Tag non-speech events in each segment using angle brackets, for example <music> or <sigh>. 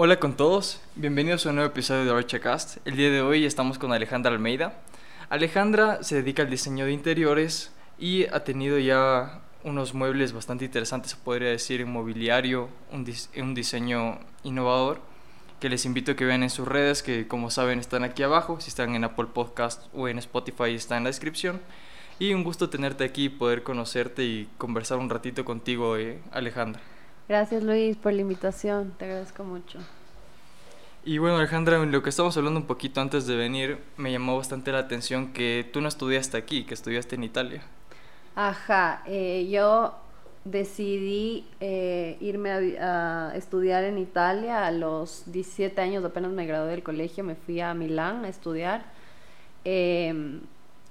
Hola con todos, bienvenidos a un nuevo episodio de Orchacast. El día de hoy estamos con Alejandra Almeida. Alejandra se dedica al diseño de interiores y ha tenido ya unos muebles bastante interesantes, se podría decir, en mobiliario, un, un diseño innovador que les invito a que vean en sus redes, que como saben están aquí abajo, si están en Apple Podcast o en Spotify está en la descripción. Y un gusto tenerte aquí, poder conocerte y conversar un ratito contigo, eh, Alejandra. Gracias Luis por la invitación, te agradezco mucho. Y bueno Alejandra, lo que estamos hablando un poquito antes de venir, me llamó bastante la atención que tú no estudiaste aquí, que estudiaste en Italia. Ajá, eh, yo decidí eh, irme a, estudiar en Italia a los 17 años, apenas me gradué del colegio, me fui a Milán a estudiar. Em,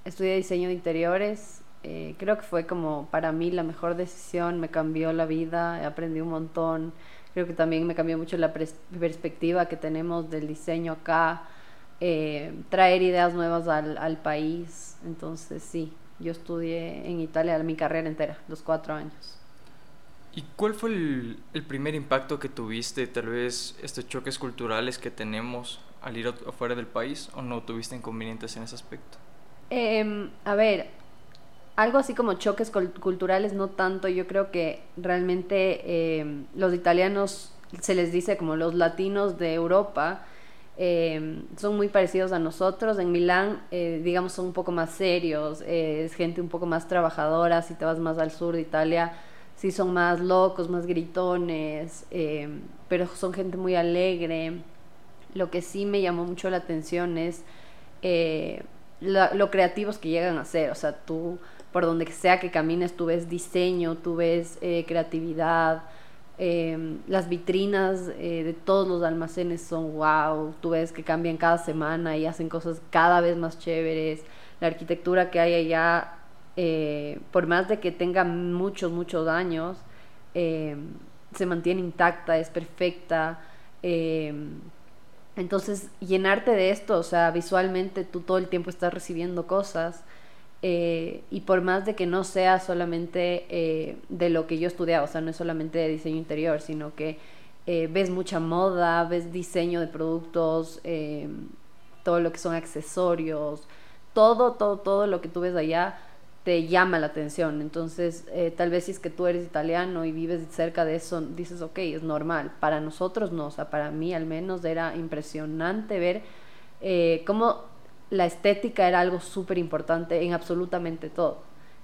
estudié diseño de interiores, eh, creo que fue como para mí la mejor decisión, me cambió la vida, aprendí un montón, creo que también me cambió mucho la perspectiva que tenemos del diseño acá, traer ideas nuevas al, al país, entonces sí, yo estudié en Italia mi carrera entera, los cuatro años. ¿Y cuál fue el, primer impacto que tuviste, tal vez estos choques culturales que tenemos al ir afuera del país o no tuviste inconvenientes en ese aspecto? Em, a ver, algo así como choques culturales, no tanto. Yo creo que realmente em, los italianos se les dice como los latinos de Europa eh, son muy parecidos a nosotros. En Milán, eh, digamos, son un poco más serios, eh, es gente un poco más trabajadora. Si te vas más al sur de Italia, sí son más locos, más gritones, pero son gente muy alegre. Lo que sí me llamó mucho la atención es lo creativos que llegan a ser. O sea, tú, por donde sea que camines, tú ves diseño, tú ves creatividad. Em, las vitrinas eh, de todos los almacenes son wow, tú ves que cambian cada semana y hacen cosas cada vez más chéveres. La arquitectura que hay allá, eh, por más de que tenga muchos, muchos años, em, se mantiene intacta, es perfecta. Em, entonces, llenarte de esto, o sea, visualmente tú todo el tiempo estás recibiendo cosas eh, y por más de que no sea solamente eh, de lo que yo estudiaba, o sea, no es solamente de diseño interior, sino que eh, ves mucha moda, ves diseño de productos, todo lo que son accesorios, todo, todo, todo lo que tú ves allá te llama la atención. Entonces, tal vez si es que tú eres italiano y vives cerca de eso, dices, ok, es normal. Para nosotros no, o sea, para mí al menos era impresionante ver cómo la estética era algo súper importante en absolutamente todo.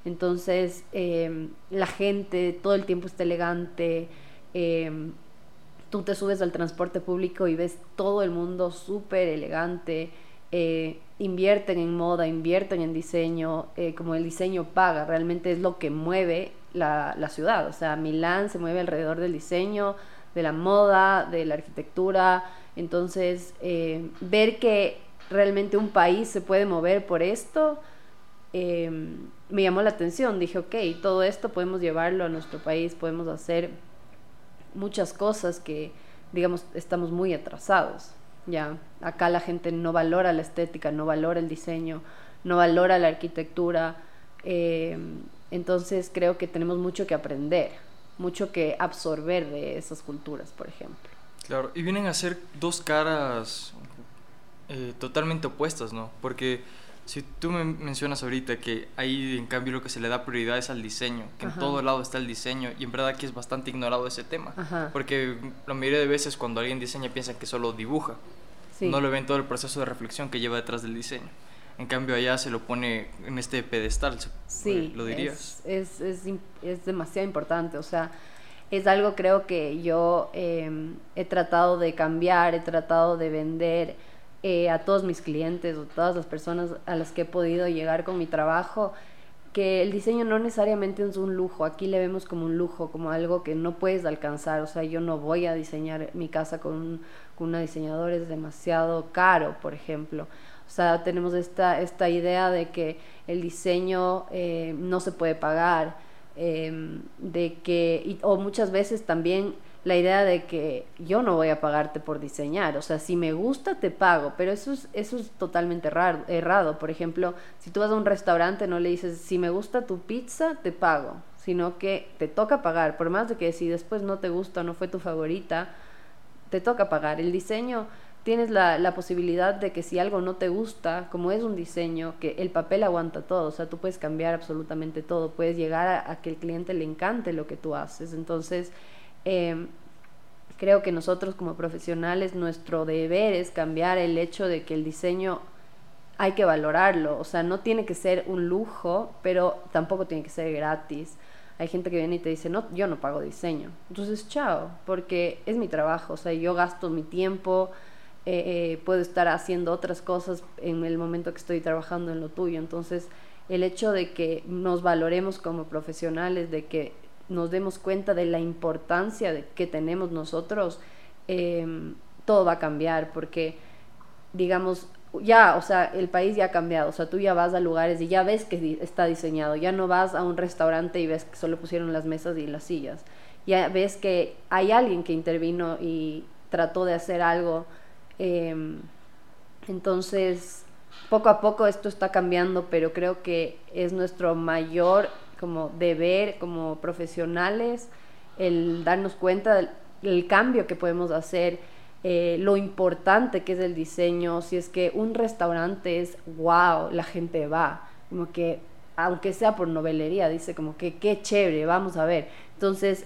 Entonces, em, la gente todo el tiempo está elegante. Em, tú te subes al transporte público y ves todo el mundo súper elegante. Eh, invierten en moda, invierten en diseño, eh, como el diseño paga, realmente es lo que mueve la, la, ciudad. O sea, Milán se mueve alrededor del diseño, de la moda, de la arquitectura. Entonces, eh, ver que realmente un país se puede mover por esto, em, me llamó la atención. Dije, ok, todo esto podemos llevarlo a nuestro país, podemos hacer muchas cosas que, digamos, estamos muy atrasados. Ya, acá la gente no valora la estética, no valora el diseño, no valora la arquitectura. Em, entonces creo que tenemos mucho que aprender, mucho que absorber de esas culturas, por ejemplo. Claro, y vienen a ser dos caras eh, totalmente opuestas, ¿no? Porque si tú me mencionas ahorita que ahí en cambio lo que se le da prioridad es al diseño, que en todo lado está el diseño y en verdad aquí es bastante ignorado ese tema, porque la mayoría de veces cuando alguien diseña piensa que solo dibuja, no lo ven todo el proceso de reflexión que lleva detrás del diseño. En cambio allá se lo pone en este pedestal, sí, lo dirías. Es, es, es, es demasiado importante, o sea, es algo creo que yo em, he tratado de cambiar, he tratado de vender eh, a todos mis clientes o todas las personas a las que he podido llegar con mi trabajo, que el diseño no necesariamente es un lujo, aquí le vemos como un lujo, como algo que no puedes alcanzar, o sea, yo no voy a diseñar mi casa con, una diseñadora, es demasiado caro, por ejemplo. O sea, tenemos esta, esta idea de que el diseño eh, no se puede pagar, eh, de que, o muchas veces también la idea de que yo no voy a pagarte por diseñar, o sea, si me gusta te pago, pero eso es, eso es totalmente errado. Por ejemplo, si tú vas a un restaurante no le dices, si me gusta tu pizza, te pago, sino que te toca pagar, por más de que si después no te gusta no fue tu favorita, te toca pagar. El diseño tienes la, la, posibilidad de que si algo no te gusta, como es un diseño, que el papel aguanta todo, o sea, tú puedes cambiar absolutamente todo, puedes llegar a, que el cliente le encante lo que tú haces. Entonces, em, creo que nosotros como profesionales, nuestro deber es cambiar el hecho de que el diseño hay que valorarlo, o sea, no tiene que ser un lujo, pero tampoco tiene que ser gratis. Hay gente que viene y te dice, no, yo no pago diseño. Entonces, chao, porque es mi trabajo, o sea, yo gasto mi tiempo, eh, eh, puedo estar haciendo otras cosas en el momento que estoy trabajando en lo tuyo. Entonces, el hecho de que nos valoremos como profesionales, de que nos demos cuenta de la importancia que tenemos nosotros, em, todo va a cambiar porque, digamos, ya, o sea, el país ya ha cambiado, o sea, tú ya vas a lugares y ya ves que está diseñado, ya no vas a un restaurante y ves que solo pusieron las mesas y las sillas, ya ves que hay alguien que intervino y trató de hacer algo Em, entonces, poco a poco esto está cambiando, pero creo que es nuestro mayor como deber como profesionales el darnos cuenta del, cambio que podemos hacer, eh, lo importante que es el diseño, si es que un restaurante es wow, la gente va, como que aunque sea por novelería, dice como que qué chévere, vamos a ver. Entonces,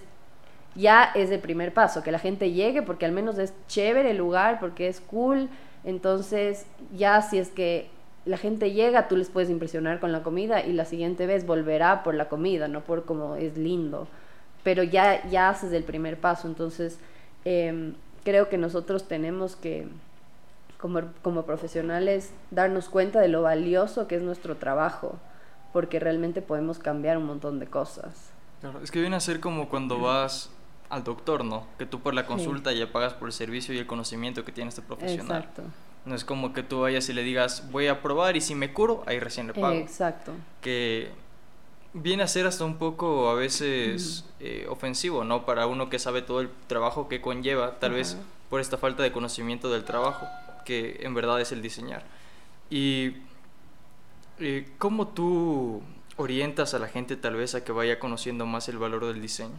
ya es el primer paso, que la gente llegue porque al menos es chévere el lugar, porque es cool. Entonces, ya si es que la gente llega, tú les puedes impresionar con la comida y la siguiente vez volverá por la comida, no por como es lindo. Pero ya, ya haces el primer paso. Entonces, em, creo que nosotros tenemos que, como, como profesionales, darnos cuenta de lo valioso que es nuestro trabajo, porque realmente podemos cambiar un montón de cosas. Claro, es que viene a ser como cuando vas al doctor, ¿no? Que tú por la consulta ya pagas por el servicio y el conocimiento que tiene este profesional. Exacto. No es como que tú vayas y le digas, voy a probar y si me curo, ahí recién le pago. Exacto. Que viene a ser hasta un poco a veces eh, ofensivo, ¿no? Para uno que sabe todo el trabajo que conlleva, tal vez por esta falta de conocimiento del trabajo, que en verdad es el diseñar. Y eh, ¿cómo tú orientas a la gente tal vez a que vaya conociendo más el valor del diseño?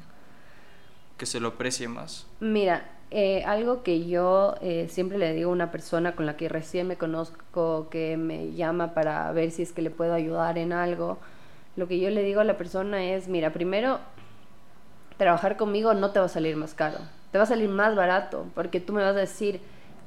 que se lo aprecie más? Mira, eh, algo que yo eh, siempre le digo a una persona con la que recién me conozco, que me llama para ver si es que le puedo ayudar en algo, lo que yo le digo a la persona es, mira, primero, trabajar conmigo no te va a salir más caro, te va a salir más barato, porque tú me vas a decir,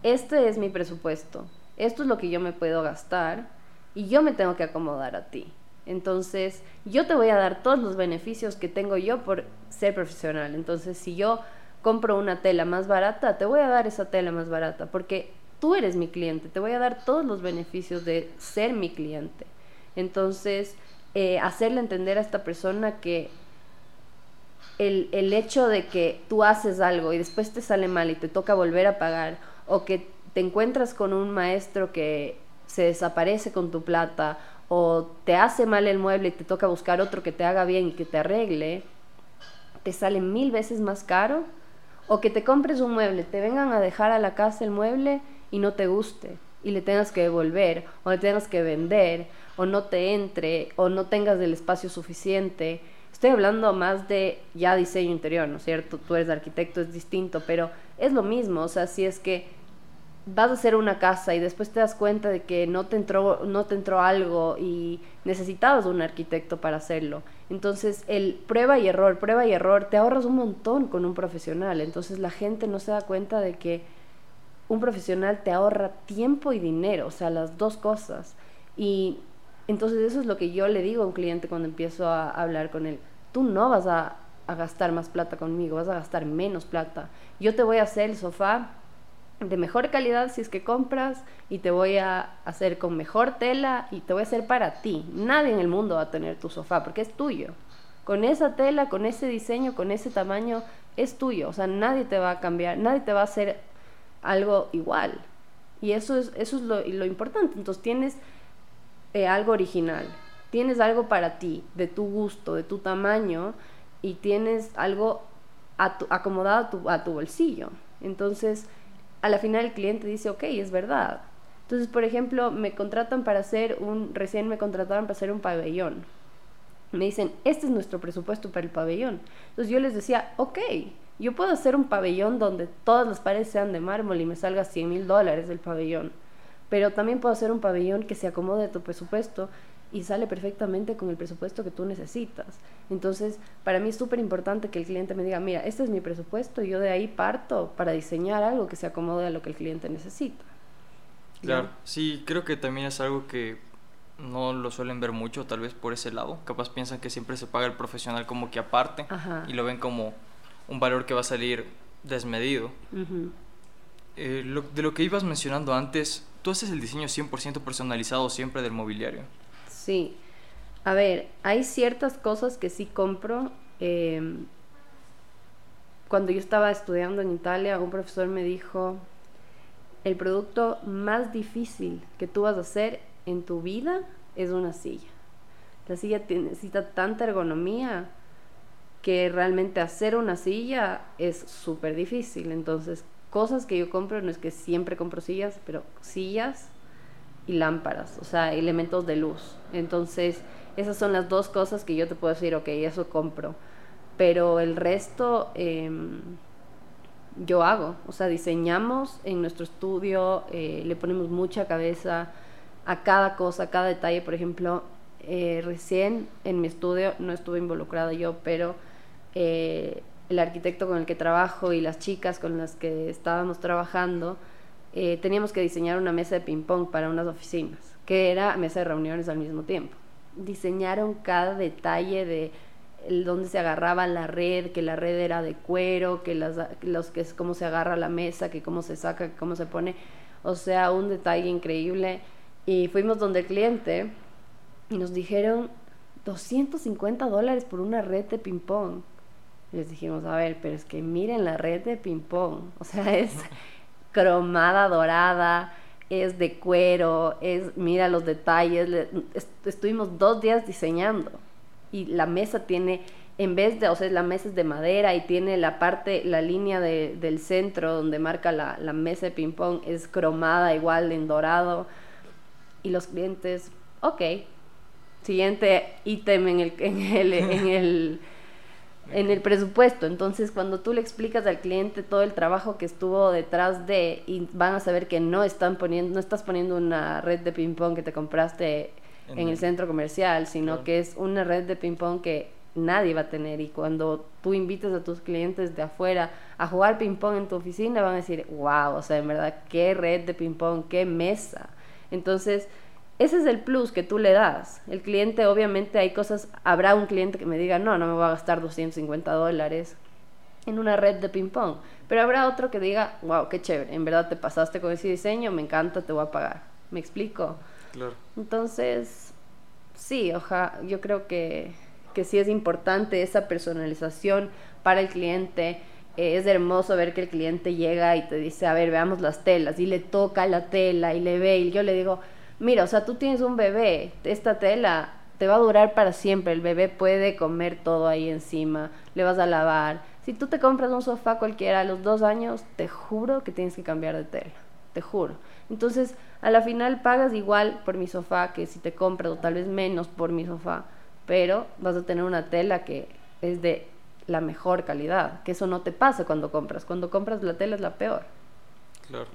este es mi presupuesto, esto es lo que yo me puedo gastar y yo me tengo que acomodar a ti. Entonces, yo te voy a dar todos los beneficios que tengo yo por ser profesional. Entonces, si yo compro una tela más barata, te voy a dar esa tela más barata, porque tú eres mi cliente, te voy a dar todos los beneficios de ser mi cliente. Entonces, eh, hacerle entender a esta persona que el, el hecho de que tú haces algo y después te sale mal y te toca volver a pagar, o que te encuentras con un maestro que se desaparece con tu plata, o te hace mal el mueble y te toca buscar otro que te haga bien y que te arregle, te sale mil veces más caro. O que te compres un mueble, te vengan a dejar a la casa el mueble y no te guste y le tengas que devolver o le tengas que vender o no te entre o no tengas el espacio suficiente. Estoy hablando más de ya diseño interior, ¿no es cierto? Tú eres arquitecto, es distinto, pero es lo mismo, o sea, si es que vas a hacer una casa y después te das cuenta de que no te entró, no te entró algo y necesitabas un arquitecto para hacerlo. Entonces, el prueba y error, prueba y error, te ahorras un montón con un profesional. Entonces, la gente no se da cuenta de que un profesional te ahorra tiempo y dinero, o sea, las dos cosas. Y entonces eso es lo que yo le digo a un cliente cuando empiezo a hablar con él. Tú no vas a, a gastar más plata conmigo, vas a gastar menos plata. Yo te voy a hacer el sofá de mejor calidad si es que compras y te voy a hacer con mejor tela y te voy a hacer para ti. Nadie en el mundo va a tener tu sofá porque es tuyo. Con esa tela, con ese diseño, con ese tamaño, es tuyo. O sea, nadie te va a cambiar, nadie te va a hacer algo igual. Y eso es, eso es lo, importante. Entonces tienes eh, algo original, tienes algo para ti, de tu gusto, de tu tamaño, y tienes algo acomodado a tu bolsillo. Entonces, a la final el cliente dice, ok, es verdad. Entonces, por ejemplo, me contratan para hacer un, recién me contrataron para hacer un pabellón. Me dicen, este es nuestro presupuesto para el pabellón. Entonces yo les decía, ok, Yo puedo hacer un pabellón donde todas las paredes sean de mármol y me salga 100 mil dólares el pabellón, pero también puedo hacer un pabellón que se acomode a tu presupuesto y sale perfectamente con el presupuesto que tú necesitas. Entonces, para mí es súper importante que el cliente me diga, mira, este es mi presupuesto y yo de ahí parto para diseñar algo que se acomode a lo que el cliente necesita. Claro, sí, creo que también es algo que no lo suelen ver mucho, tal vez por ese lado. Capaz piensan que siempre se paga el profesional como que aparte y lo ven como un valor que va a salir desmedido. Eh, de lo que ibas mencionando antes, ¿tú haces el diseño 100% personalizado siempre del mobiliario? Sí. A ver, hay ciertas cosas que sí compro. Em, cuando yo estaba estudiando en Italia, un profesor me dijo, el producto más difícil que tú vas a hacer en tu vida es una silla. La silla necesita tanta ergonomía que realmente hacer una silla es súper difícil. Entonces, cosas que yo compro, no es que siempre compro sillas, pero sillas y lámparas, o sea, elementos de luz. Entonces, esas son las dos cosas que yo te puedo decir, ok, eso compro. Pero el resto em, yo hago, o sea, diseñamos en nuestro estudio, eh, le ponemos mucha cabeza a cada cosa, a cada detalle. Por ejemplo, eh, recién en mi estudio, no estuve involucrada yo, pero eh, el arquitecto con el que trabajo y las chicas con las que estábamos trabajando, eh, teníamos que diseñar una mesa de ping-pong para unas oficinas, que era mesa de reuniones al mismo tiempo. Diseñaron cada detalle de dónde se agarraba la red, que la red era de cuero, que las, los que es cómo se agarra la mesa, que cómo se saca, que cómo se pone, o sea, un detalle increíble. Y fuimos donde el cliente y nos dijeron 250 dólares por una red de ping-pong. Les dijimos, a ver, pero es que miren la red de ping-pong. O sea, <laughs> es cromada dorada, es de cuero, es, mira los detalles. estuvimos dos días diseñando y la mesa tiene, en vez de, o sea, la mesa es de madera y tiene la parte, la línea del centro donde marca la, la mesa de ping-pong es cromada igual en dorado y los clientes, ok, siguiente ítem en el, en el, <laughs> en el presupuesto. Entonces, cuando tú le explicas al cliente todo el trabajo que estuvo detrás de, y van a saber que no están poniendo, no estás poniendo una red de ping pong que te compraste en, el centro comercial, sino que es una red de ping pong que nadie va a tener. Y cuando tú invites a tus clientes de afuera a jugar ping pong en tu oficina, van a decir, wow, o sea, en verdad, qué red de ping pong, qué mesa. Entonces, ese es el plus que tú le das. El cliente, obviamente, hay cosas, habrá un cliente que me diga, no, no me voy a gastar 250 dólares en una red de ping-pong. Pero habrá otro que diga, wow, qué chévere, en verdad te pasaste con ese diseño, me encanta, te voy a pagar. ¿Me explico? Claro. Entonces, sí, oja, yo creo que, que sí es importante esa personalización para el cliente es hermoso ver que el cliente llega y te dice, a ver, veamos las telas, y le toca la tela y le ve, y yo le digo, mira, o sea, tú tienes un bebé, esta tela te va a durar para siempre, el bebé puede comer todo ahí encima, le vas a lavar. Si tú te compras un sofá cualquiera a los dos años, te juro que tienes que cambiar de tela, te juro. Entonces, a la final pagas igual por mi sofá que si te compras, o tal vez menos por mi sofá, pero vas a tener una tela que es de la mejor calidad, que eso no te pasa cuando compras. Cuando compras la tela es la peor. Claro.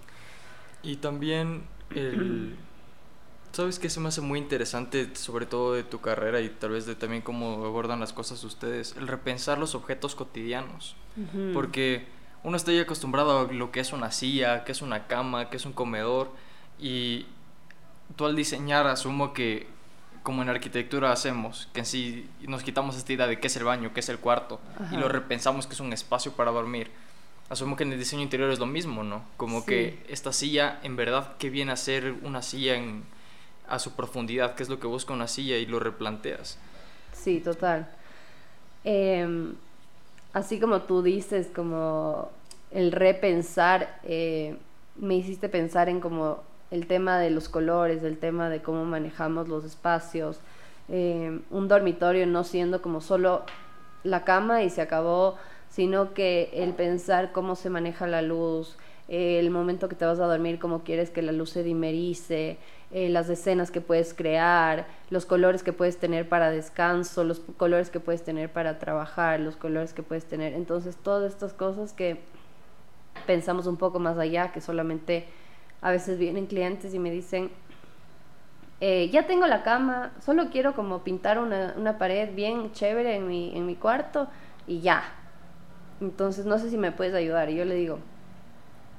Y también el... <clears throat> ¿Sabes qué se me hace muy interesante, sobre todo de tu carrera y tal vez de también cómo abordan las cosas ustedes? El repensar los objetos cotidianos. Porque uno está ya acostumbrado a lo que es una silla, que es una cama, que es un comedor. Y tú al diseñar asumo que como en arquitectura hacemos, que en sí nos quitamos esta idea de qué es el baño, qué es el cuarto, y lo repensamos que es un espacio para dormir. Asumo que en el diseño interior es lo mismo, ¿no? Como que esta silla, en verdad, ¿qué viene a ser una silla en, a su profundidad? ¿Qué es lo que busca una silla? Y lo replanteas. Sí, total. Em, así como tú dices, como el repensar, eh, me hiciste pensar en como el tema de los colores, el tema de cómo manejamos los espacios, eh, un dormitorio no siendo como solo la cama y se acabó, sino que el pensar cómo se maneja la luz, eh, el momento que te vas a dormir, cómo quieres que la luz se dimerice, eh, las escenas que puedes crear, los colores que puedes tener para descanso, los colores que puedes tener para trabajar, los colores que puedes tener. Entonces, todas estas cosas que pensamos un poco más allá, que solamente a veces vienen clientes y me dicen, eh, ya tengo la cama, solo quiero como pintar una, una pared bien chévere en mi, en mi cuarto y ya. Entonces no sé si me puedes ayudar. Y yo le digo,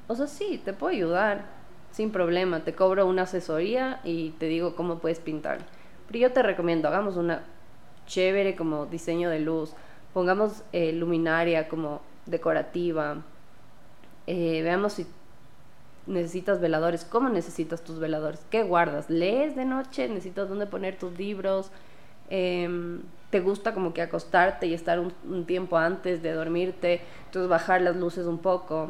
o sea, sí, te puedo ayudar, sin problema. Te cobro una asesoría y te digo cómo puedes pintar. Pero yo te recomiendo, hagamos una chévere como diseño de luz, pongamos eh, luminaria como decorativa, eh, veamos si necesitas veladores, cómo necesitas tus veladores, qué guardas, lees de noche, necesitas dónde poner tus libros, em, te gusta como que acostarte y estar un, tiempo antes de dormirte, entonces bajar las luces un poco,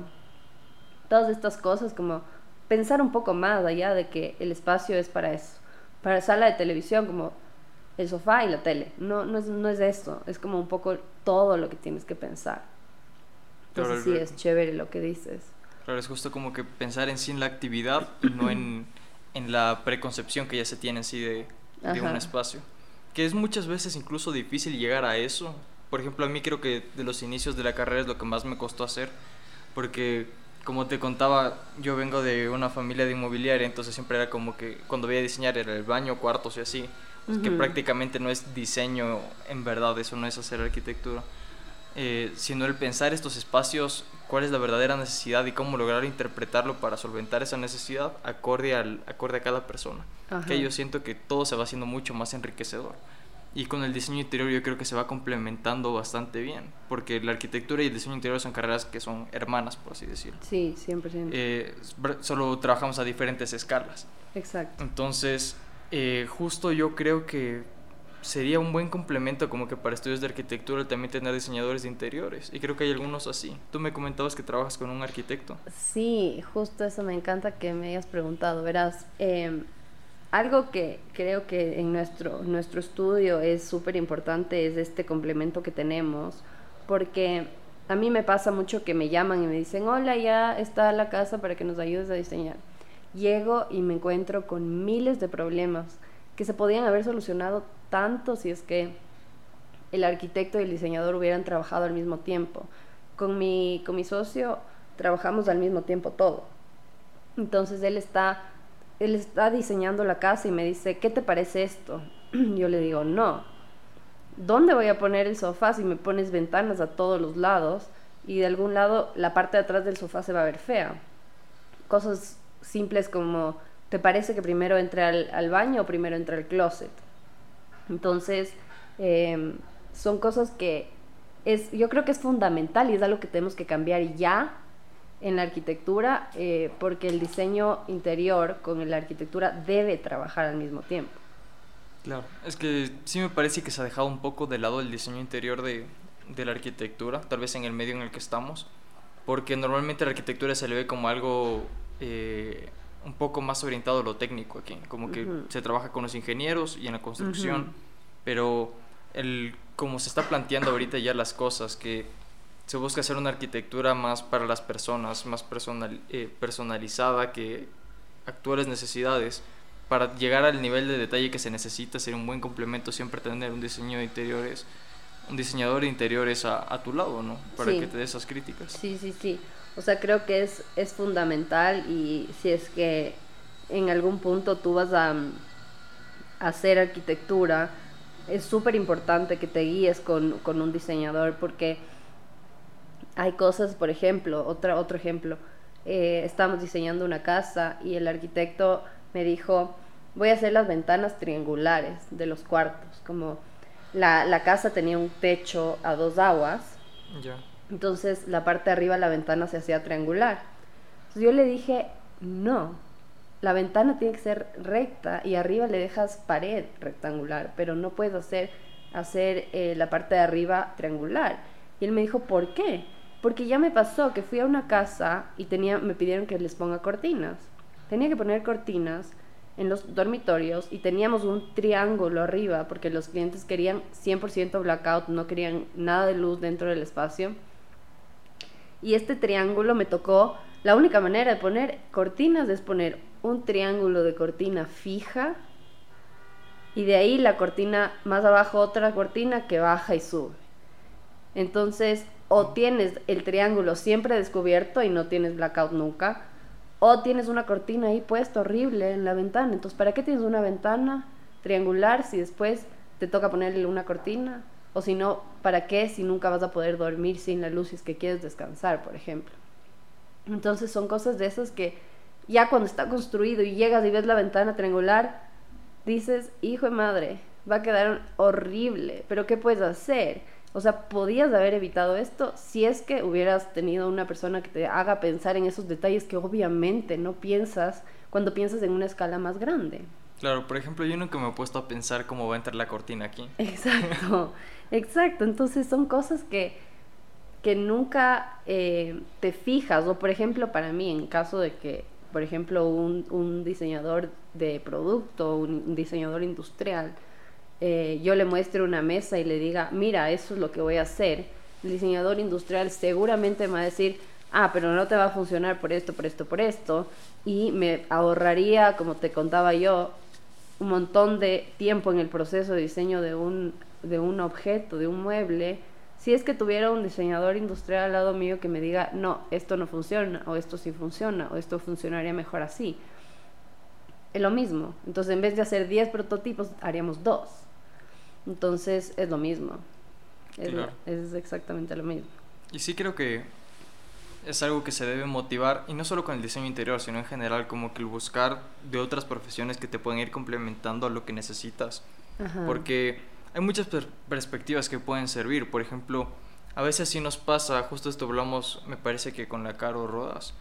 todas estas cosas como pensar un poco más allá de que el espacio es para eso, para sala de televisión como el sofá y la tele, no, no, es, no es eso, es como un poco todo lo que tienes que pensar. Entonces sí, es chévere lo que dices. Claro, es justo como que pensar en sí en la actividad y no en, en, la preconcepción que ya se tiene en sí de, de un espacio. Que es muchas veces incluso difícil llegar a eso. Por ejemplo, a mí creo que de los inicios de la carrera es lo que más me costó hacer, porque como te contaba, yo vengo de una familia de inmobiliaria, entonces siempre era como que cuando veía diseñar era el baño, cuartos y así, pues que prácticamente no es diseño en verdad, eso no es hacer arquitectura, eh, sino el pensar estos espacios cuál es la verdadera necesidad y cómo lograr interpretarlo para solventar esa necesidad acorde, al, acorde a cada persona. Que yo siento que todo se va haciendo mucho más enriquecedor. Y con el diseño interior yo creo que se va complementando bastante bien, porque la arquitectura y el diseño interior son carreras que son hermanas, por así decirlo. Sí, 100%. Eh, solo trabajamos a diferentes escalas. Exacto. Entonces, eh, justo yo creo que sería un buen complemento como que para estudios de arquitectura también tener diseñadores de interiores. Y creo que hay algunos así. Tú me comentabas que trabajas con un arquitecto. Sí, justo eso me encanta que me hayas preguntado. Verás, em, algo que creo que en nuestro, nuestro estudio es súper importante es este complemento que tenemos, porque a mí me pasa mucho que me llaman y me dicen, hola, ya está la casa para que nos ayudes a diseñar. Llego y me encuentro con miles de problemas que se podían haber solucionado tanto si es que el arquitecto y el diseñador hubieran trabajado al mismo tiempo. Con mi, con mi socio trabajamos al mismo tiempo todo. Entonces él está, él está diseñando la casa y me dice, ¿qué te parece esto? <clears throat> Yo le digo, no. ¿Dónde voy a poner el sofá si me pones ventanas a todos los lados y de algún lado la parte de atrás del sofá se va a ver fea? Cosas simples como ¿Te parece que primero entre al, baño o primero entre al closet? Entonces, em, son cosas que es, yo creo que es fundamental y es algo que tenemos que cambiar ya en la arquitectura, eh, porque el diseño interior con la arquitectura debe trabajar al mismo tiempo. Claro, es que sí me parece que se ha dejado un poco de lado el diseño interior de, de la arquitectura, tal vez en el medio en el que estamos, porque normalmente la arquitectura se le ve como algo eh, un poco más orientado a lo técnico aquí, como que se trabaja con los ingenieros y en la construcción, pero el, como se está planteando ahorita ya las cosas, que se busca hacer una arquitectura más para las personas, más personal, eh, personalizada, que actuales necesidades, para llegar al nivel de detalle que se necesita, sería un buen complemento siempre tener un diseño de interiores, un diseñador de interiores a, a tu lado, ¿no? Para que te dé esas críticas. Sí, sí, sí. O sea, creo que es, es fundamental y si es que en algún punto tú vas a, hacer arquitectura, es súper importante que te guíes con, un diseñador porque hay cosas, por ejemplo, otra, otro ejemplo, eh, estamos diseñando una casa y el arquitecto me dijo, voy a hacer las ventanas triangulares de los cuartos, como la, la casa tenía un techo a dos aguas. Entonces la parte de arriba de la ventana se hacía triangular. Entonces yo le dije, no, la ventana tiene que ser recta y arriba le dejas pared rectangular, pero no puedes hacer, hacer eh, la parte de arriba triangular. Y él me dijo, ¿por qué? Porque ya me pasó que fui a una casa y tenía, me pidieron que les ponga cortinas. Tenía que poner cortinas en los dormitorios y teníamos un triángulo arriba porque los clientes querían 100% blackout, no querían nada de luz dentro del espacio y este triángulo me tocó La única manera de poner cortinas es poner un triángulo de cortina fija y de ahí la cortina más abajo otra cortina que baja y sube. Entonces, o tienes el triángulo siempre descubierto y no tienes blackout nunca, o tienes una cortina ahí puesta horrible en la ventana. Entonces, ¿para qué tienes una ventana triangular si después te toca ponerle una cortina? O si no, ¿para qué si nunca vas a poder dormir sin la luz si es que quieres descansar, por ejemplo? Entonces son cosas de esas que ya cuando está construido y llegas y ves la ventana triangular, dices, hijo de madre, va a quedar horrible, pero ¿qué puedes hacer? O sea, podías haber evitado esto si es que hubieras tenido una persona que te haga pensar en esos detalles que obviamente no piensas cuando piensas en una escala más grande. Claro, por ejemplo, yo nunca me he puesto a pensar cómo va a entrar la cortina aquí. <laughs> Exacto, exacto. Entonces son cosas que, que nunca eh, te fijas. O por ejemplo, para mí, en caso de que, por ejemplo, un, un diseñador de producto, un diseñador industrial, eh, yo le muestre una mesa y le diga, mira, eso es lo que voy a hacer, el diseñador industrial seguramente me va a decir, ah, pero no te va a funcionar por esto, por esto, por esto, y me ahorraría, como te contaba yo, un montón de tiempo en el proceso de diseño de un, de un objeto, de un mueble, si es que tuviera un diseñador industrial al lado mío que me diga, no, esto no funciona, o esto sí funciona, o esto funcionaría mejor así. Es lo mismo. Entonces, en vez de hacer 10 prototipos, haríamos dos. Entonces es lo mismo. Es, exactamente lo mismo. Y sí creo que es algo que se debe motivar, y no solo con el diseño interior, sino en general, como que el buscar de otras profesiones que te pueden ir complementando a lo que necesitas. Porque hay muchas perspectivas que pueden servir. Por ejemplo, a veces sí nos pasa, justo esto hablamos, me parece que con la Caro Rodas,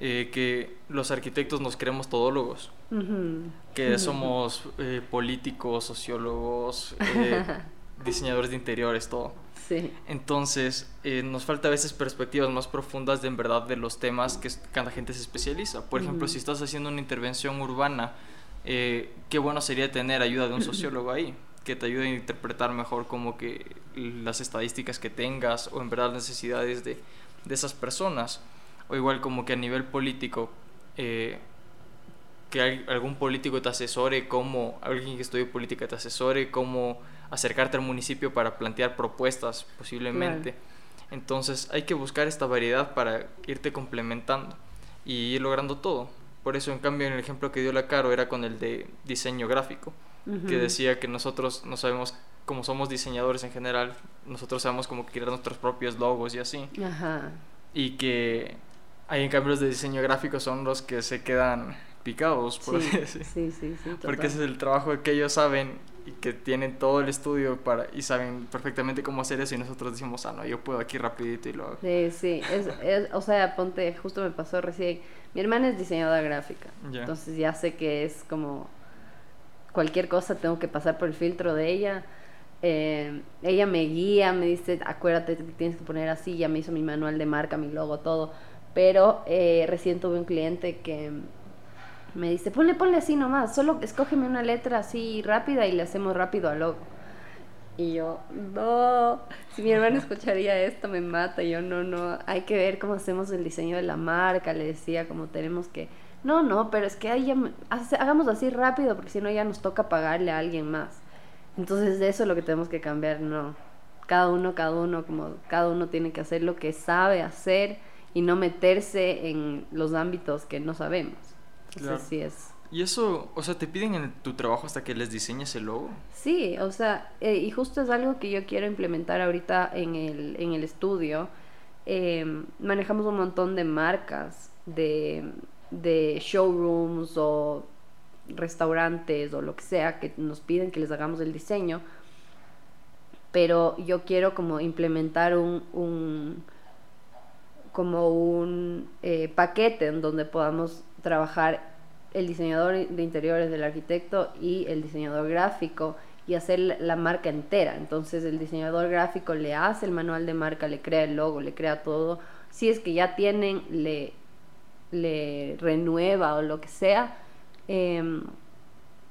eh, que los arquitectos nos creemos todólogos, que somos eh, políticos, sociólogos, <laughs> eh, diseñadores de interiores, todo. Entonces, nos falta a veces perspectivas más profundas de en verdad de los temas que cada gente se especializa. Por ejemplo, si estás haciendo una intervención urbana, qué bueno sería tener ayuda de un sociólogo ahí que te ayude a interpretar mejor como que las estadísticas que tengas o en verdad necesidades de, de esas personas o igual como que a nivel político, eh, que algún político te asesore, como alguien que estudie política te asesore, cómo acercarte al municipio para plantear propuestas posiblemente. Entonces hay que buscar esta variedad para irte complementando y ir logrando todo. Por eso, en cambio, en el ejemplo que dio la Caro era con el de diseño gráfico, que decía que nosotros no sabemos, como somos diseñadores en general, nosotros sabemos cómo crear nuestros propios logos y así. Y que hay en cambio los de diseño gráfico son los que se quedan picados, por sí, Sí, sí, sí. Porque ese es el trabajo que ellos saben y que tienen todo el estudio para y saben perfectamente cómo hacer eso y nosotros decimos, ah, no, yo puedo aquí rapidito y lo hago. Sí, sí. Es, o sea, ponte, justo me pasó recién. Mi hermana es diseñadora gráfica. Entonces ya sé que es como cualquier cosa tengo que pasar por el filtro de ella. Eh, ella me guía, me dice, acuérdate que tienes que poner así, ya me hizo mi manual de marca, mi logo, todo pero eh, recién tuve un cliente que me dice, ponle, ponle así nomás, solo escógeme una letra así rápida y le hacemos rápido al logo. Y yo, no, si mi hermano escucharía esto me mata. Y yo, no, no, hay que ver cómo hacemos el diseño de la marca. Le decía, como tenemos que, no, no, pero es que ahí ya, hagamos así rápido porque si no ya nos toca pagarle a alguien más. Entonces eso es lo que tenemos que cambiar, no. Cada uno, cada uno, como cada uno tiene que hacer lo que sabe hacer y no meterse en los ámbitos que no sabemos. Entonces sí es. ¿Y eso, o sea, te piden en tu trabajo hasta que les diseñes el logo? Sí, o sea, eh, y justo es algo que yo quiero implementar ahorita en el, en el estudio. Em, manejamos un montón de marcas, de, de showrooms o restaurantes o lo que sea que nos piden que les hagamos el diseño. Pero yo quiero como implementar un como un eh, paquete en donde podamos trabajar el diseñador de interiores del arquitecto y el diseñador gráfico y hacer la marca entera. Entonces el diseñador gráfico le hace el manual de marca, le crea el logo, le crea todo. Si es que ya tienen, le, le renueva o lo que sea. Em,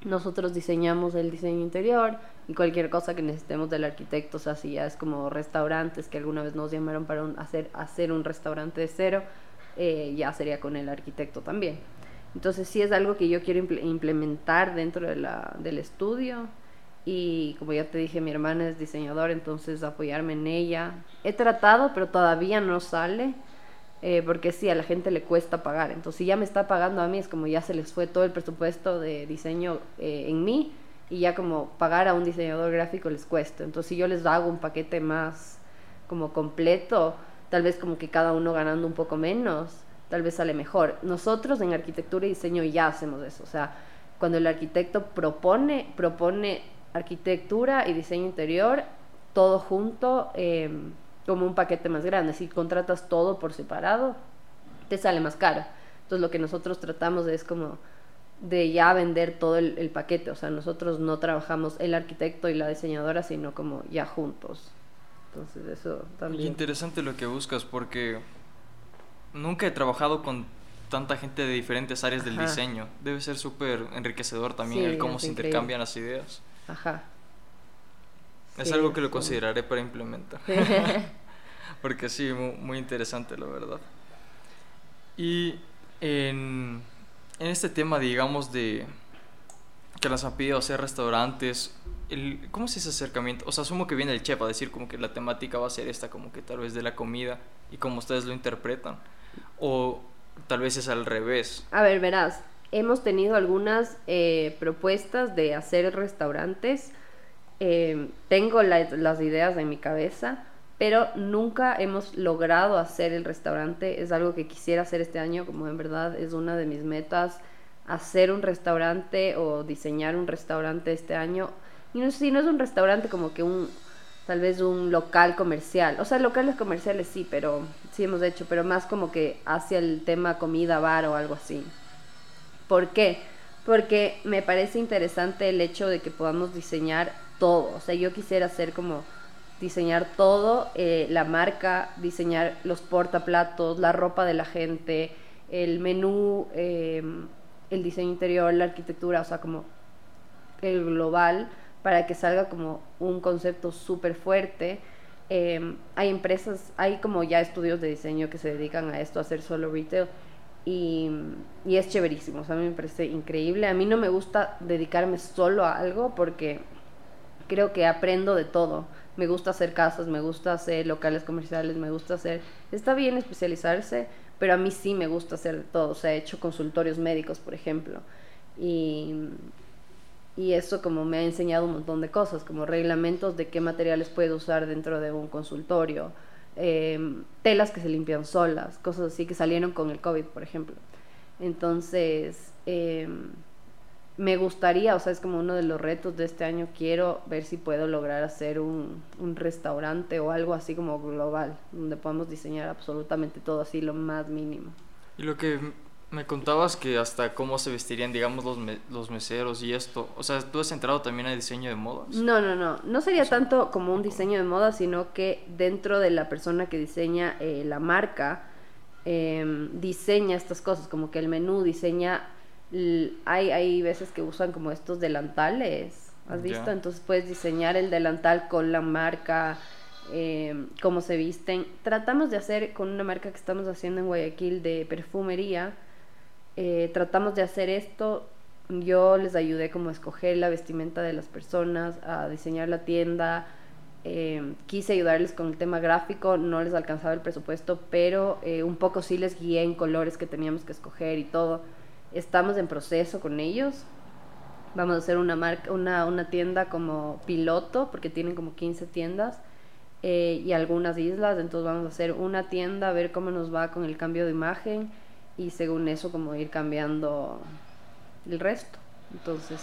nosotros diseñamos el diseño interior y cualquier cosa que necesitemos del arquitecto, o sea, si ya es como restaurantes que alguna vez nos llamaron para hacer, hacer un restaurante de cero, eh, ya sería con el arquitecto también. Entonces sí es algo que yo quiero implementar dentro de la, del estudio y como ya te dije, mi hermana es diseñadora, entonces apoyarme en ella. He tratado, pero todavía no sale, eh, porque sí, a la gente le cuesta pagar. Entonces si ya me está pagando a mí, es como ya se les fue todo el presupuesto de diseño eh, en mí y ya como pagar a un diseñador gráfico les cuesta. Entonces si yo les hago un paquete más como completo, tal vez como que cada uno ganando un poco menos, tal vez sale mejor. Nosotros en arquitectura y diseño ya hacemos eso, o sea, cuando el arquitecto propone, propone arquitectura y diseño interior, todo junto, em, como un paquete más grande. Si contratas todo por separado, te sale más caro. Entonces lo que nosotros tratamos es como de ya vender todo el, paquete. O sea, nosotros no trabajamos el arquitecto y la diseñadora, sino como ya juntos. Entonces eso también. interesante lo que buscas porque nunca he trabajado con tanta gente de diferentes áreas del diseño. Debe ser súper enriquecedor también el cómo se intercambian las ideas. Ajá. Es algo que lo consideraré para implementar. <laughs> <laughs> Porque sí, muy, interesante, la verdad. Y en, en, este tema, digamos, de que las han pedido hacer restaurantes, el, ¿cómo es ese acercamiento? O sea, asumo que viene el chef a decir como que la temática va a ser esta, como que tal vez de la comida y como ustedes lo interpretan. O tal vez es al revés. A ver, verás, hemos tenido algunas eh, propuestas de hacer restaurantes. Eh, tengo las ideas en mi cabeza, pero nunca hemos logrado hacer el restaurante. Es algo que quisiera hacer este año, como en verdad es una de mis metas, hacer un restaurante o diseñar un restaurante este año. Y no, si no es un restaurante como que un, tal vez un local comercial. O sea, locales comerciales sí, pero sí hemos hecho, pero más como que hacia el tema comida, bar o algo así. ¿Por qué? Porque me parece interesante el hecho de que podamos diseñar todo. O sea, yo quisiera hacer como diseñar todo, eh, la marca, diseñar los portaplatos, la ropa de la gente, el menú, em, el diseño interior, la arquitectura, o sea, como el global, para que salga como un concepto súper fuerte. Em, hay empresas, hay como ya estudios de diseño que se dedican a esto, a hacer solo retail y, y, es chéverísimo, o sea, a mí me parece increíble. A mí no me gusta dedicarme solo a algo porque creo que aprendo de todo. Me gusta hacer casas, me gusta hacer locales comerciales, me gusta hacer... Está bien especializarse, pero a mí sí me gusta hacer de todo. O sea, he hecho consultorios médicos, por ejemplo. Y, y eso como me ha enseñado un montón de cosas, como reglamentos de qué materiales puedo usar dentro de un consultorio Em, telas que se limpian solas, cosas así que salieron con el COVID, por ejemplo. Entonces, em, me gustaría, o sea, es como uno de los retos de este año, quiero ver si puedo lograr hacer un, un restaurante o algo así como global, donde podamos diseñar absolutamente todo así, lo más mínimo. Y lo que me contabas que hasta cómo se vestirían, digamos, los, los meseros y esto. O sea, ¿tú has entrado también al diseño de modas? No, no, no. No sería tanto como un diseño de moda, sino que dentro de la persona que diseña eh, la marca, em, diseña estas cosas, como que el menú diseña... Hay, hay veces que usan como estos delantales, ¿has visto? Entonces puedes diseñar el delantal con la marca, eh, cómo se visten. Tratamos de hacer con una marca que estamos haciendo en Guayaquil de perfumería, eh, tratamos de hacer esto. Yo les ayudé como a escoger la vestimenta de las personas, a diseñar la tienda. Eh, quise ayudarles con el tema gráfico, no les alcanzaba el presupuesto, pero eh, un poco sí les guié en colores que teníamos que escoger y todo. Estamos en proceso con ellos. Vamos a hacer una, marca, una, una tienda como piloto, porque tienen como 15 tiendas y algunas islas. Entonces vamos a hacer una tienda, a ver cómo nos va con el cambio de imagen y según eso como ir cambiando el resto. Entonces,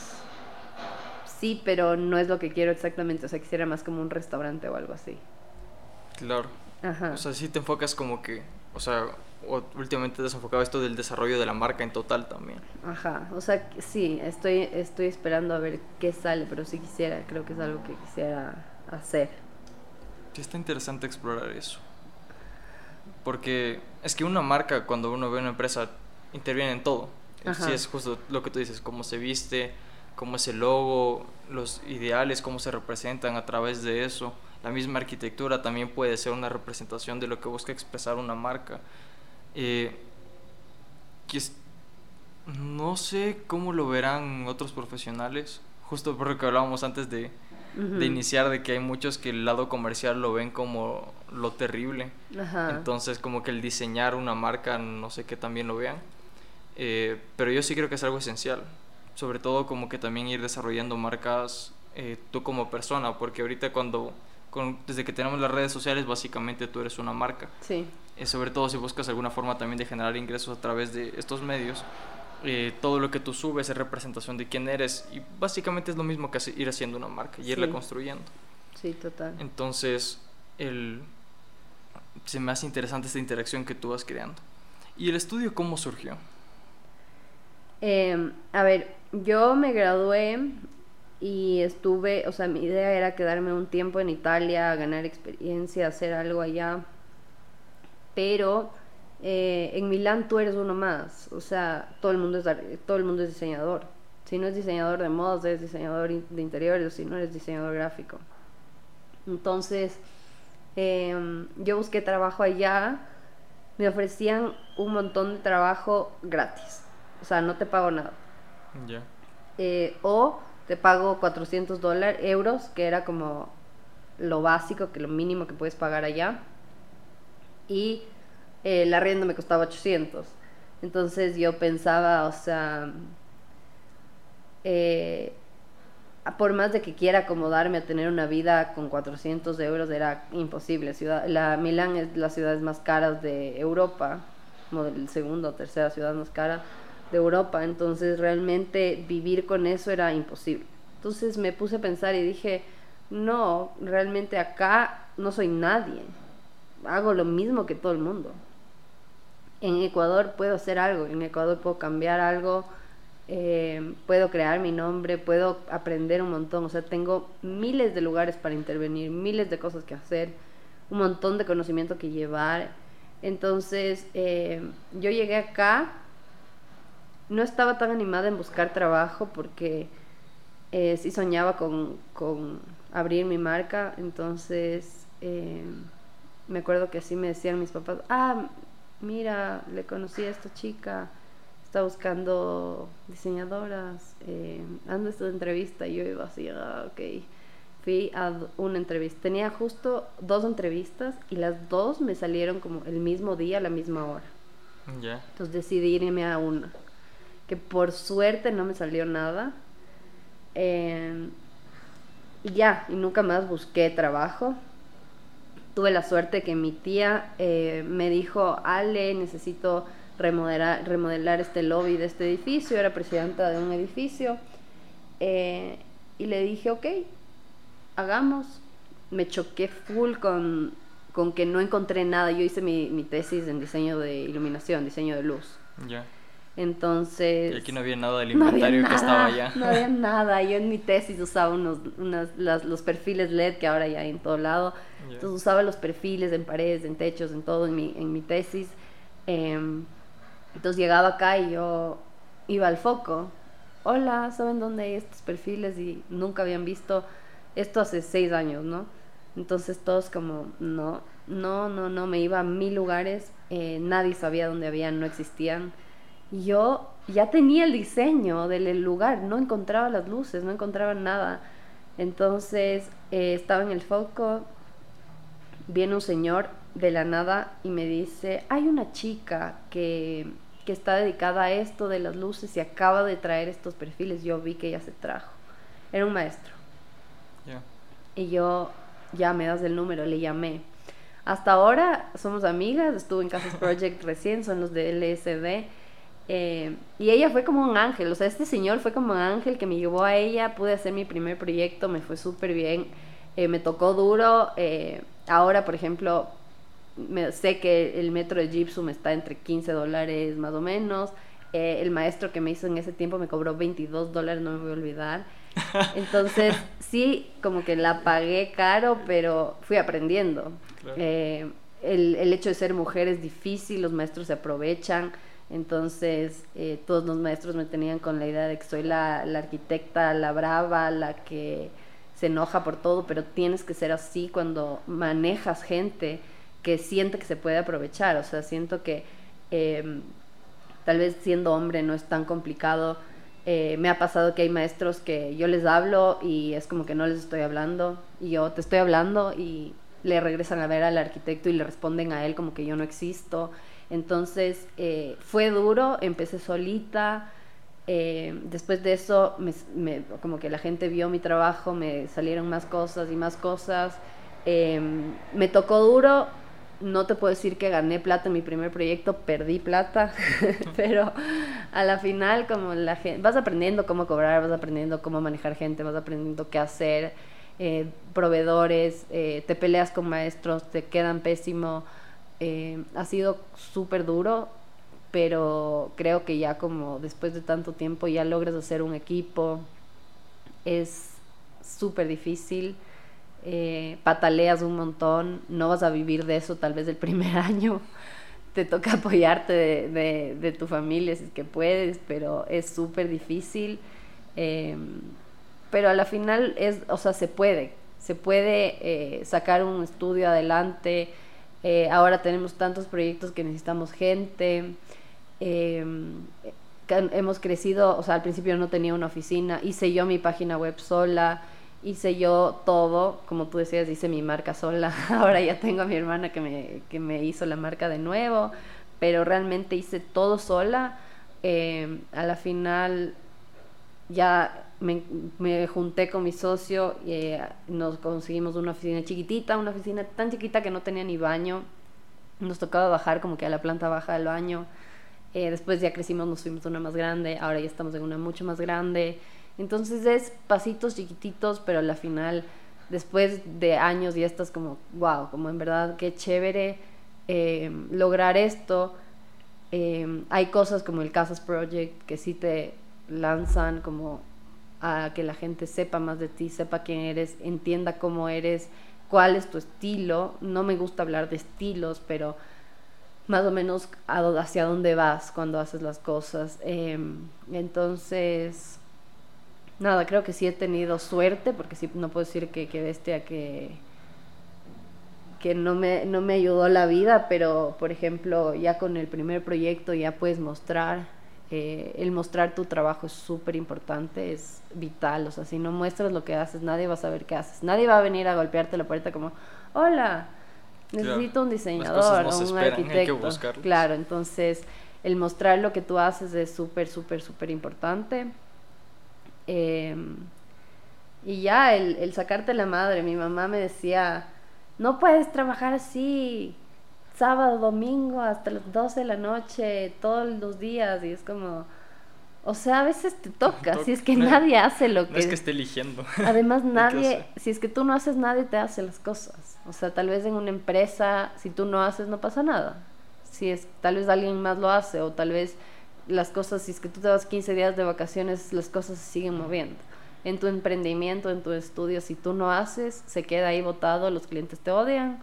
sí, pero no es lo que quiero exactamente, o sea, quisiera más como un restaurante o algo así. Claro. Ajá. O sea, sí te enfocas como que, o sea, últimamente te has enfocado esto del desarrollo de la marca en total también. Ajá, o sea, sí, estoy, estoy esperando a ver qué sale, pero sí quisiera, creo que es algo que quisiera hacer. Sí, está interesante explorar eso. Porque es que una marca, cuando uno ve una empresa, interviene en todo. Sí, es justo lo que tú dices, cómo se viste, cómo es el logo, los ideales, cómo se representan a través de eso. La misma arquitectura también puede ser una representación de lo que busca expresar una marca. Eh, no sé cómo lo verán otros profesionales, justo por lo que hablábamos antes de, de iniciar, de que hay muchos que el lado comercial lo ven como lo terrible. Entonces, como que el diseñar una marca, no sé qué también lo vean. Eh, pero yo sí creo que es algo esencial. Sobre todo como que también ir desarrollando marcas eh, tú como persona, porque ahorita cuando, desde que tenemos las redes sociales, básicamente tú eres una marca. Sí. Eh, sobre todo si buscas alguna forma también de generar ingresos a través de estos medios. Eh, todo lo que tú subes es representación de quién eres y básicamente es lo mismo que ir haciendo una marca y irla construyendo. Sí, total. Entonces, el, se me hace interesante esta interacción que tú vas creando. ¿Y el estudio cómo surgió? Em, a ver, yo me gradué y estuve, o sea, mi idea era quedarme un tiempo en Italia, ganar experiencia, hacer algo allá, pero eh, en Milán tú eres uno más, o sea, todo el mundo es, todo el mundo es diseñador. Si no es diseñador de modas, eres diseñador de interiores, o si no eres diseñador gráfico. Entonces, em, yo busqué trabajo allá, me ofrecían un montón de trabajo gratis, o sea, no te pago nada. Ya. Eh, o te pago 400 dólares, euros, que era como lo básico, que lo mínimo que puedes pagar allá. Y eh, la rienda me costaba 800. Entonces yo pensaba, o sea, eh, por más de que quiera acomodarme a tener una vida con 400 euros, era imposible. Ciudad, la Milán es la ciudad más cara de Europa, como la segunda o tercera ciudad más cara de Europa, entonces realmente vivir con eso era imposible. Entonces me puse a pensar y dije, no, realmente acá no soy nadie, hago lo mismo que todo el mundo. En Ecuador puedo hacer algo, en Ecuador puedo cambiar algo, eh, puedo crear mi nombre, puedo aprender un montón, o sea, tengo miles de lugares para intervenir, miles de cosas que hacer, un montón de conocimiento que llevar. Entonces, eh, yo llegué acá no estaba tan animada en buscar trabajo porque eh, sí soñaba con, abrir mi marca, entonces eh, me acuerdo que así me decían mis papás, ah, mira, le conocí a esta chica, está buscando diseñadoras, eh, ando esta entrevista y yo iba así, ah, ok. Fui a una entrevista, tenía justo dos entrevistas y las dos me salieron como el mismo día, a la misma hora. Entonces decidí irme a una que por suerte no me salió nada. Em, y ya, y nunca más busqué trabajo. Tuve la suerte que mi tía eh, me dijo, Ale, necesito remodelar, remodelar este lobby de este edificio, era presidenta de un edificio. Eh, y le dije, ok, hagamos. Me choqué full con, con que no encontré nada. Yo hice mi, mi tesis en diseño de iluminación, diseño de luz. Ya. Entonces... Y aquí no había nada del inventario que estaba allá. No había <laughs> nada. Yo en mi tesis usaba unos, los perfiles LED que ahora ya hay en todo lado. Entonces usaba los perfiles en paredes, en techos, en todo en mi, en mi tesis. Em, entonces llegaba acá y yo iba al foco. Hola, ¿saben dónde hay estos perfiles? Y nunca habían visto esto hace seis años, ¿no? Entonces todos como, no, no, no, no, me iba a mil lugares, eh, nadie sabía dónde habían, no existían yo ya tenía el diseño del lugar, no encontraba las luces, no encontraba nada. Entonces eh, estaba en el foco, viene un señor de la nada y me dice, hay una chica que, que está dedicada a esto de las luces y acaba de traer estos perfiles. Yo vi que ella se trajo. Era un maestro. Y yo, ya me das el número, le llamé. Hasta ahora somos amigas, estuve en Casas <laughs> Project recién, son los de LSD eh, y ella fue como un ángel, o sea, este señor fue como un ángel que me llevó a ella, pude hacer mi primer proyecto, me fue súper bien, eh, me tocó duro. Eh, ahora, por ejemplo, me, sé que el metro de Gypsum está entre 15 dólares más o menos. el maestro que me hizo en ese tiempo me cobró 22 dólares, no me voy a olvidar. <laughs> Entonces, sí, como que la pagué caro, pero fui aprendiendo. el, el hecho de ser mujer es difícil, los maestros se aprovechan. Entonces, eh, todos los maestros me tenían con la idea de que soy la, arquitecta, la brava, la que se enoja por todo, pero tienes que ser así cuando manejas gente que siente que se puede aprovechar. O sea, siento que Em, tal vez siendo hombre no es tan complicado. Eh, me ha pasado que hay maestros que yo les hablo y es como que no les estoy hablando y yo te estoy hablando y le regresan a ver al arquitecto y le responden a él como que yo no existo. Entonces eh, fue duro, empecé solita. Eh, después de eso, como que la gente vio mi trabajo, me salieron más cosas y más cosas. Em, me tocó duro, no te puedo decir que gané plata en mi primer proyecto, perdí plata, <laughs> pero a la final como la gente, vas aprendiendo cómo cobrar, vas aprendiendo cómo manejar gente, vas aprendiendo qué hacer, eh, proveedores, eh, te peleas con maestros, te quedan pésimo, eh, ha sido súper duro, pero creo que ya como después de tanto tiempo ya logras hacer un equipo, es súper difícil eh, pataleas un montón, no vas a vivir de eso tal vez el <laughs> primer año, te toca apoyarte de, tu familia si es que puedes, pero es súper difícil. Em, pero a la final es, o sea, se puede, se puede eh, sacar un estudio adelante. Eh, ahora tenemos tantos proyectos que necesitamos gente. Em, hemos crecido, o sea, al principio no tenía una oficina, hice yo mi página web sola hice yo todo, como tú decías, hice mi marca sola. <laughs> Ahora ya tengo a mi hermana que me, que me hizo la marca de nuevo, pero realmente hice todo sola. Eh, a la final ya me, me, junté con mi socio y eh, nos conseguimos una oficina chiquitita, una oficina tan chiquita que no tenía ni baño. Nos tocaba bajar como que a la planta baja del baño. Eh, después ya crecimos, nos fuimos a una más grande, ahora ya estamos en una mucho más grande. Entonces es pasitos chiquititos, pero al final, después de años ya estás como, wow, como en verdad, qué chévere eh, lograr esto. Eh, hay cosas como el Casas Project que sí te lanzan como a que la gente sepa más de ti, sepa quién eres, entienda cómo eres, cuál es tu estilo. No me gusta hablar de estilos, pero más o menos hacia dónde vas cuando haces las cosas. Eh, entonces, nada, creo que sí he tenido suerte, porque sí no puedo decir que, que bestia que, que no me, no me ayudó la vida, pero por ejemplo, ya con el primer proyecto ya puedes mostrar, eh, el mostrar tu trabajo es súper importante, es vital, o sea, si no muestras lo que haces, nadie va a saber qué haces, nadie va a venir a golpearte la puerta como, hola, necesito un diseñador o un arquitecto. Claro, entonces el mostrar lo que tú haces es súper, súper, súper importante. Em, y ya, el, el sacarte la madre, mi mamá me decía, no puedes trabajar así sábado, domingo, hasta las 12 de la noche, todos los días, y es como, o sea, a veces te toca, si es que nadie hace lo que... No es que esté eligiendo. <laughs> Además, nadie, si es que tú no haces, nadie te hace las cosas. O sea, tal vez en una empresa, si tú no haces, no pasa nada. Si es, tal vez alguien más lo hace, o tal vez las cosas, si es que tú te vas 15 días de vacaciones, las cosas se siguen moviendo. En tu emprendimiento, en tu estudio, si tú no haces, se queda ahí botado, los clientes te odian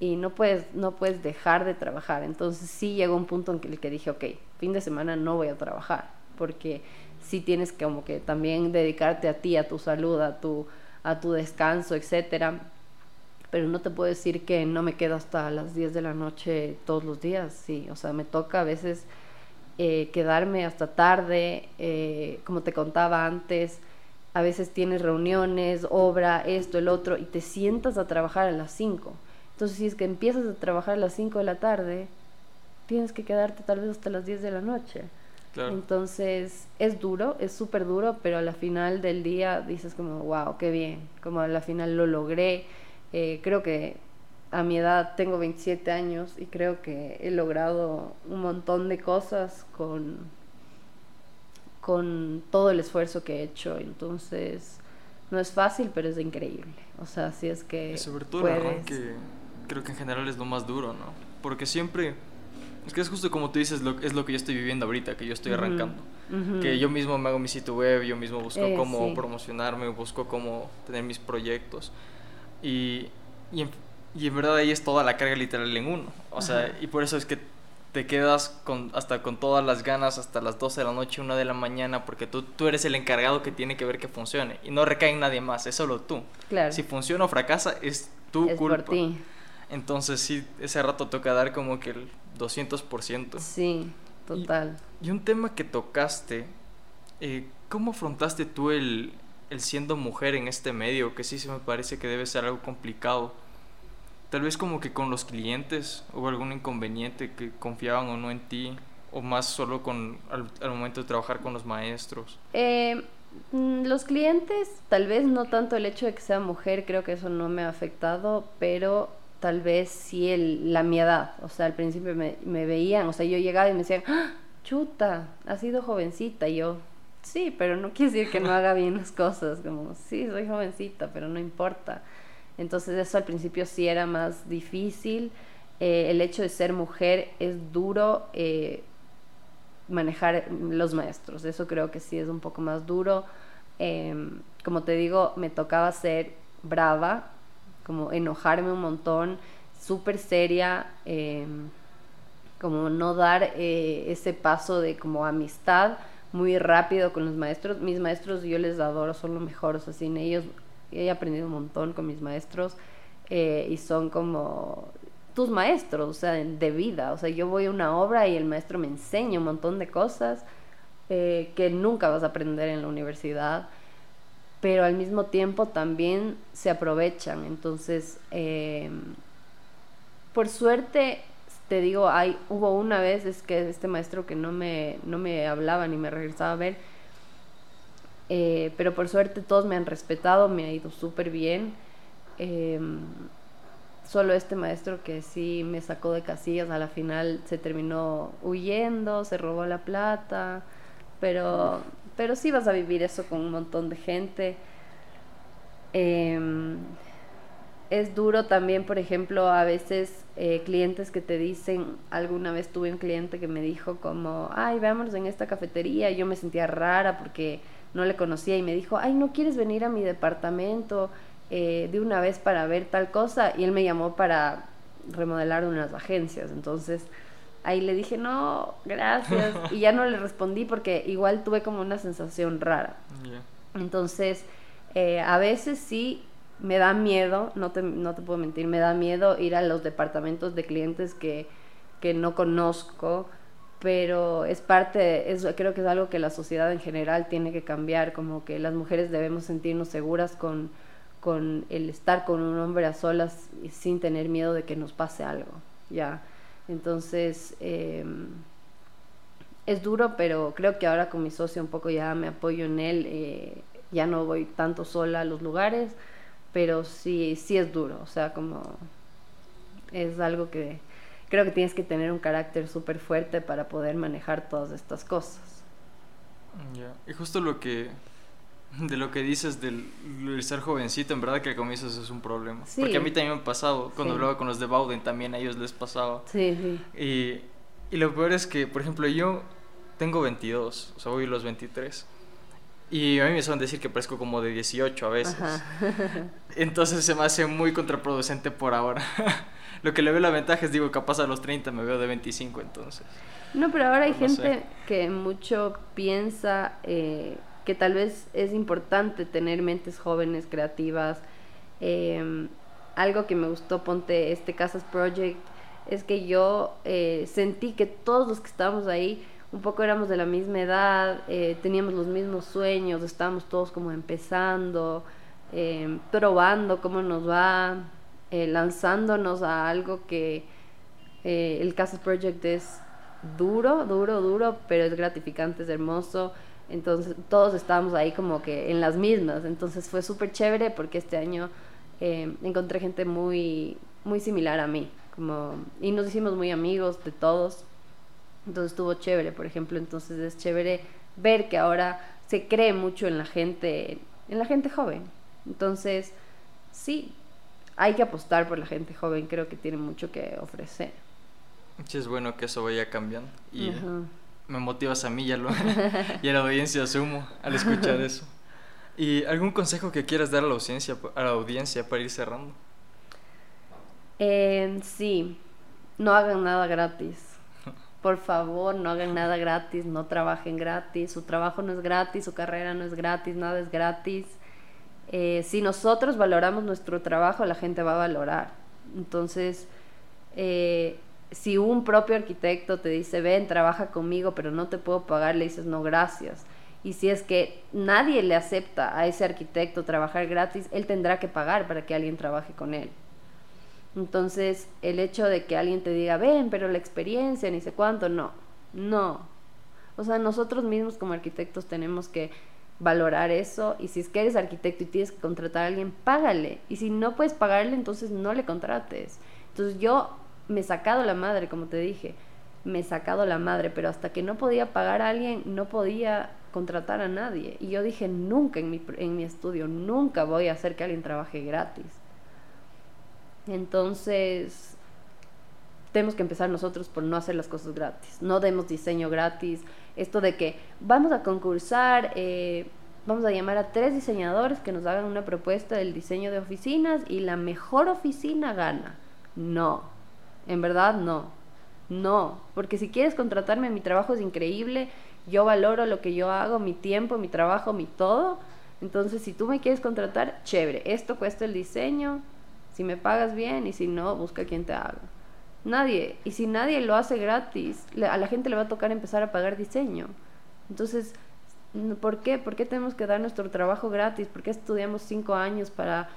y no puedes, no puedes dejar de trabajar. Entonces sí llegó un punto en el que dije, ok, fin de semana no voy a trabajar, porque sí tienes que como que también dedicarte a ti, a tu salud, a tu, a tu descanso, etcétera. Pero no te puedo decir que no me quedo hasta las 10 de la noche todos los días, sí, o sea, me toca a veces eh, quedarme hasta tarde, eh, como te contaba antes, a veces tienes reuniones, obra, esto, el otro, y te sientas a trabajar a las 5. Entonces, si es que empiezas a trabajar a las 5 de la tarde, tienes que quedarte tal vez hasta las 10 de la noche. Entonces, es duro, es súper duro, pero a la final del día dices como, wow, qué bien, como a la final lo logré. Eh, creo que a mi edad tengo 27 años y creo que he logrado un montón de cosas con, con todo el esfuerzo que he hecho. Entonces, no es fácil, pero es increíble. O sea, si es que... sobre todo el que creo que en general es lo más duro, ¿no? Porque siempre... Es que es justo como tú dices, lo, es lo que yo estoy viviendo ahorita, que yo estoy arrancando. Que yo mismo me hago mi sitio web, yo mismo busco eh, cómo promocionarme, busco cómo tener mis proyectos. Y, y en, y en verdad ahí es toda la carga literal en uno. O sea, y por eso es que te quedas con, hasta con todas las ganas hasta las 12 de la noche, 1 de la mañana, porque tú, tú eres el encargado que tiene que ver que funcione. Y no recae en nadie más, es solo tú. Claro. Si funciona o fracasa, es tu es culpa. Por ti. Entonces sí, ese rato toca dar como que 200%. Sí, total. Y, un tema que tocaste, eh, ¿cómo afrontaste tú el, el siendo mujer en este medio? Que sí se me parece que debe ser algo complicado. Tal vez como que con los clientes hubo algún inconveniente que confiaban o no en ti, o más solo con al, momento de trabajar con los maestros. Eh, mm, los clientes, tal vez no tanto el hecho de que sea mujer, creo que eso no me ha afectado, pero tal vez sí el, la mi edad. O sea, al principio me, me veían, o sea, yo llegaba y me decían, ¡Ah, chuta, has sido jovencita. Y yo, sí, pero no quiere decir que no haga bien las cosas. Como, sí, soy jovencita, pero no importa. Entonces eso al principio sí era más difícil. Eh, el hecho de ser mujer es duro eh, manejar los maestros. Eso creo que sí es un poco más duro. Em, como te digo, me tocaba ser brava como enojarme un montón, súper seria, em, como no dar eh, ese paso de como amistad muy rápido con los maestros. Mis maestros yo les adoro, son lo mejor, o sea, sin ellos he aprendido un montón con mis maestros eh, y son como tus maestros, o sea, de vida. O sea, yo voy a una obra y el maestro me enseña un montón de cosas eh, que nunca vas a aprender en la universidad pero al mismo tiempo también se aprovechan. Entonces, eh, por suerte, te digo, hay, hubo una vez, es que este maestro que no me, no me hablaba ni me regresaba a ver, eh, pero por suerte todos me han respetado, me ha ido súper bien. Eh, solo este maestro que sí me sacó de casillas, a la final se terminó huyendo, se robó la plata, pero pero sí vas a vivir eso con un montón de gente. Em, es duro también, por ejemplo, a veces eh, clientes que te dicen, alguna vez tuve un cliente que me dijo como, ay, veámonos en esta cafetería, yo me sentía rara porque no le conocía y me dijo, ay, ¿no quieres venir a mi departamento eh, de una vez para ver tal cosa? Y él me llamó para remodelar unas agencias, entonces ahí le dije, no, gracias. <laughs> y ya no le respondí porque igual tuve como una sensación rara. Entonces, eh, a veces sí me da miedo, no te, no te puedo mentir, me da miedo ir a los departamentos de clientes que, que no conozco, pero es parte, es, creo que es algo que la sociedad en general tiene que cambiar, como que las mujeres debemos sentirnos seguras con, con el estar con un hombre a solas sin tener miedo de que nos pase algo, ya. Entonces, em, es duro, pero creo que ahora con mi socio un poco ya me apoyo en él, eh, ya no voy tanto sola a los lugares, pero sí, sí es duro, o sea, como es algo que creo que tienes que tener un carácter súper fuerte para poder manejar todas estas cosas. Y justo lo que de lo que dices del, ser jovencito, en verdad que al comienzo eso es un problema. Porque a mí también me ha pasado, cuando hablaba con los de Bauden también a ellos les pasaba. Sí, sí. Y, y, lo peor es que, por ejemplo, yo tengo 22, o sea, voy a los 23. Y a mí me suelen decir que parezco como de 18 a veces. <laughs> Entonces se me hace muy contraproducente por ahora. <laughs> lo que le veo la ventaja es, digo, capaz a los 30 me veo de 25 entonces. No, pero ahora hay gente que mucho piensa... Eh, que tal vez es importante tener mentes jóvenes, creativas. Em, algo que me gustó, ponte este Casas Project, es que yo eh, sentí que todos los que estábamos ahí un poco éramos de la misma edad, eh, teníamos los mismos sueños, estábamos todos como empezando, em, probando cómo nos va, eh, lanzándonos a algo que el Casas Project es duro, duro, duro, pero es gratificante, es hermoso. Entonces todos estábamos ahí como que en las mismas. Entonces fue súper chévere porque este año eh, encontré gente muy, muy similar a mí. Como, y nos hicimos muy amigos de todos. Entonces estuvo chévere, por ejemplo. Entonces es chévere ver que ahora se cree mucho en la gente, en la gente joven. Entonces, sí, hay que apostar por la gente joven. Creo que tiene mucho que ofrecer. Sí, es bueno que eso vaya cambiando. Y me motivas a mí <laughs> y a, la audiencia sumo al escuchar eso. ¿Y algún consejo que quieras dar a la audiencia, a la audiencia para ir cerrando? Eh, sí, no hagan nada gratis. <laughs> Por favor, no hagan nada gratis, no trabajen gratis. Su trabajo no es gratis, su carrera no es gratis, nada es gratis. Eh, si nosotros valoramos nuestro trabajo, la gente va a valorar. Entonces, eh, si un propio arquitecto te dice, ven, trabaja conmigo, pero no te puedo pagar, le dices, no, gracias. Y si es que nadie le acepta a ese arquitecto trabajar gratis, él tendrá que pagar para que alguien trabaje con él. Entonces, el hecho de que alguien te diga, ven, pero la experiencia, ni sé cuánto, no, no. O sea, nosotros mismos como arquitectos tenemos que valorar eso y si es que eres arquitecto y tienes que contratar a alguien, págale. Y si no puedes pagarle, entonces no le contrates. Entonces yo me he sacado la madre, como te dije, me he sacado la madre, pero hasta que no podía pagar a alguien, no podía contratar a nadie. Y yo dije, nunca en mi, en mi estudio, nunca voy a hacer que alguien trabaje gratis. Entonces, tenemos que empezar nosotros por no hacer las cosas gratis. No demos diseño gratis. Esto de que vamos a concursar, eh, vamos a llamar a tres diseñadores que nos hagan una propuesta del diseño de oficinas y la mejor oficina gana. No, en verdad no. No, porque si quieres contratarme, mi trabajo es increíble, yo valoro lo que yo hago, mi tiempo, mi trabajo, mi todo. Entonces, si tú me quieres contratar, chévere, esto cuesta el diseño, si me pagas bien y si no, busca quien te haga. Nadie. Y si nadie lo hace gratis, a la gente le va a tocar empezar a pagar diseño. Entonces, ¿por qué? ¿Por qué tenemos que dar nuestro trabajo gratis? ¿Por qué estudiamos cinco años para,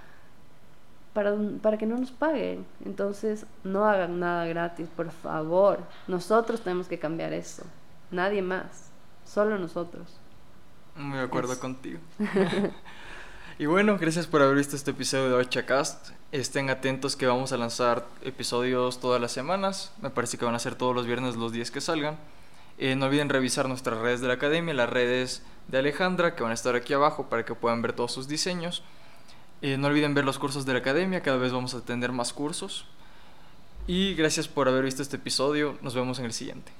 para, para que no nos paguen? Entonces, no hagan nada gratis, por favor. Nosotros tenemos que cambiar eso. Nadie más. Solo nosotros. Muy de acuerdo contigo. <laughs> y bueno, gracias por haber visto este episodio de Ochacast. Estén atentos que vamos a lanzar episodios todas las semanas. Me parece que van a ser todos los viernes los días que salgan. Eh, no olviden revisar nuestras redes de la academia, las redes de Alejandra, que van a estar aquí abajo para que puedan ver todos sus diseños. Eh, no olviden ver los cursos de la academia, cada vez vamos a tener más cursos. Y gracias por haber visto este episodio. Nos vemos en el siguiente.